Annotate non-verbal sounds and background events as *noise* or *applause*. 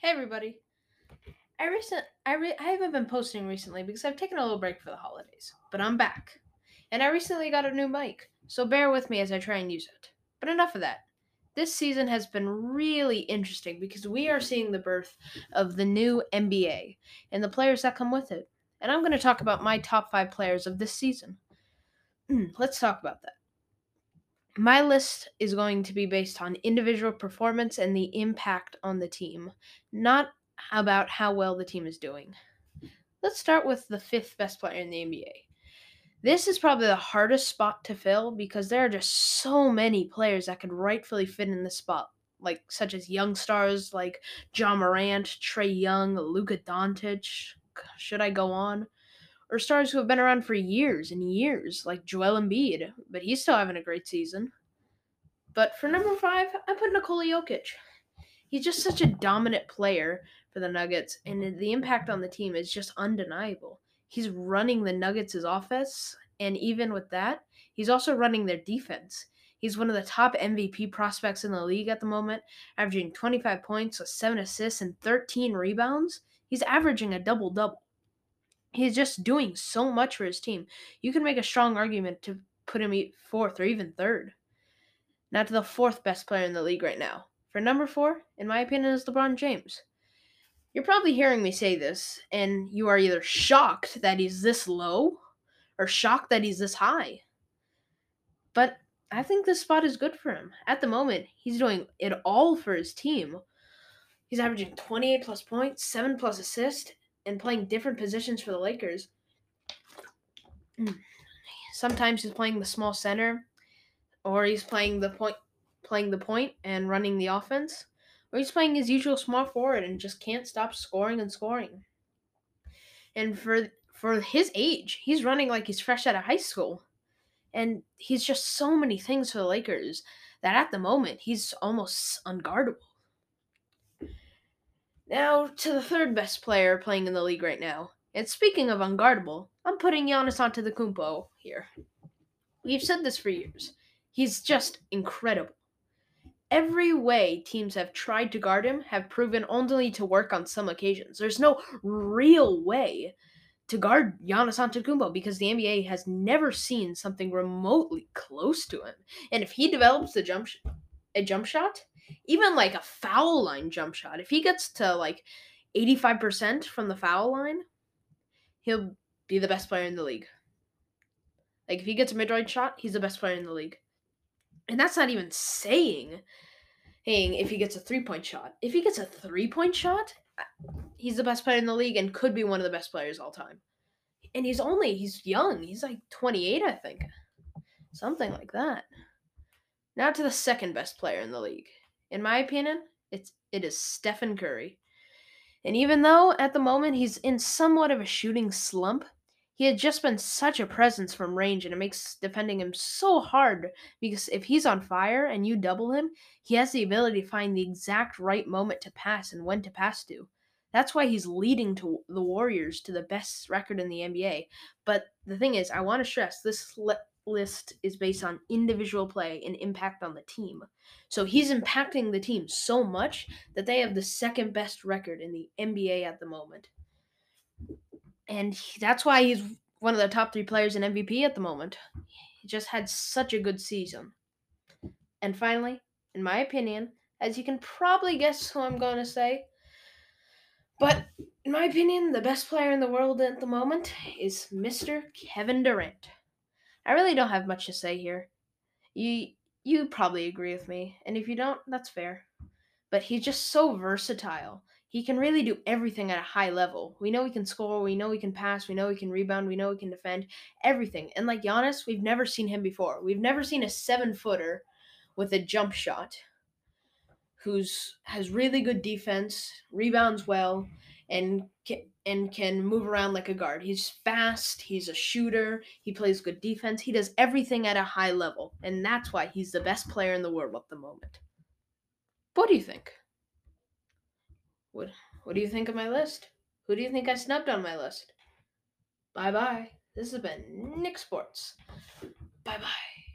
Hey everybody. I recent I re- I haven't been posting recently because I've taken a little break for the holidays, but I'm back. And I recently got a new mic, so bear with me as I try and use it. But enough of that. This season has been really interesting because we are seeing the birth of the new NBA and the players that come with it. And I'm going to talk about my top 5 players of this season. *clears throat* Let's talk about that. My list is going to be based on individual performance and the impact on the team, not about how well the team is doing. Let's start with the fifth best player in the NBA. This is probably the hardest spot to fill because there are just so many players that could rightfully fit in this spot, like such as young stars like Ja Morant, Trae Young, Luka Doncic. Should I go on? Or stars who have been around for years and years, like Joel Embiid, but he's still having a great season. But for number five, I put Nikola Jokic. He's just such a dominant player for the Nuggets, and the impact on the team is just undeniable. He's running the Nuggets' offense, and even with that, he's also running their defense. He's one of the top MVP prospects in the league at the moment, averaging 25 points with 7 assists and 13 rebounds. He's averaging a double double he's just doing so much for his team. You can make a strong argument to put him fourth or even third. Now to the fourth best player in the league right now. For number four, in my opinion, is LeBron James. You're probably hearing me say this, and you are either shocked that he's this low or shocked that he's this high. But I think this spot is good for him. At the moment, he's doing it all for his team. He's averaging 28 plus points, 7 plus assists, and playing different positions for the Lakers. Hmm. Sometimes he's playing the small center, or he's playing the point, playing the point and running the offense, or he's playing his usual small forward and just can't stop scoring and scoring. And for for his age, he's running like he's fresh out of high school, and he's just so many things for the Lakers that at the moment he's almost unguardable. Now to the third best player playing in the league right now. And speaking of unguardable, I'm putting Giannis Antetokounmpo here. We've said this for years. He's just incredible. Every way teams have tried to guard him have proven only to work on some occasions. There's no real way to guard Giannis Antetokounmpo because the NBA has never seen something remotely close to him. And if he develops a jump sh- a jump shot, even like a foul line jump shot, if he gets to like 85% from the foul line, he'll be the best player in the league. Like if he gets a mid-range shot, he's the best player in the league. And that's not even saying saying if he gets a three-point shot. If he gets a three-point shot, uh, he's the best player in the league and could be one of the best players all time. And he's only he's young. He's like 28, I think. Something like that. Now to the second best player in the league. In my opinion, it's it is Stephen Curry. And even though at the moment he's in somewhat of a shooting slump, he had just been such a presence from range and it makes defending him so hard because if he's on fire and you double him, he has the ability to find the exact right moment to pass and when to pass to. That's why he's leading to the Warriors to the best record in the NBA. But the thing is, I want to stress this list is based on individual play and impact on the team. So he's impacting the team so much that they have the second best record in the NBA at the moment. And that's why he's one of the top three players in MVP at the moment. He just had such a good season. And finally, in my opinion, as you can probably guess who I'm going to say, but in my opinion, the best player in the world at the moment is Mr. Kevin Durant. I really don't have much to say here. You you probably agree with me, and if you don't, that's fair. But he's just so versatile. He can really do everything at a high level. We know he can score, we know he can pass, we know he can rebound, we know he can defend, everything. And like Giannis, we've never seen him before. We've never seen a seven footer with a jump shot who's has really good defense, rebounds well, and can, and can move around like a guard. He's fast, he's a shooter, he plays good defense, he does everything at a high level, and that's why he's the best player in the world at the moment. What do you think? What what do you think of my list? Who do you think I snubbed on my list? Bye bye. This has been Nick Sports. Bye bye.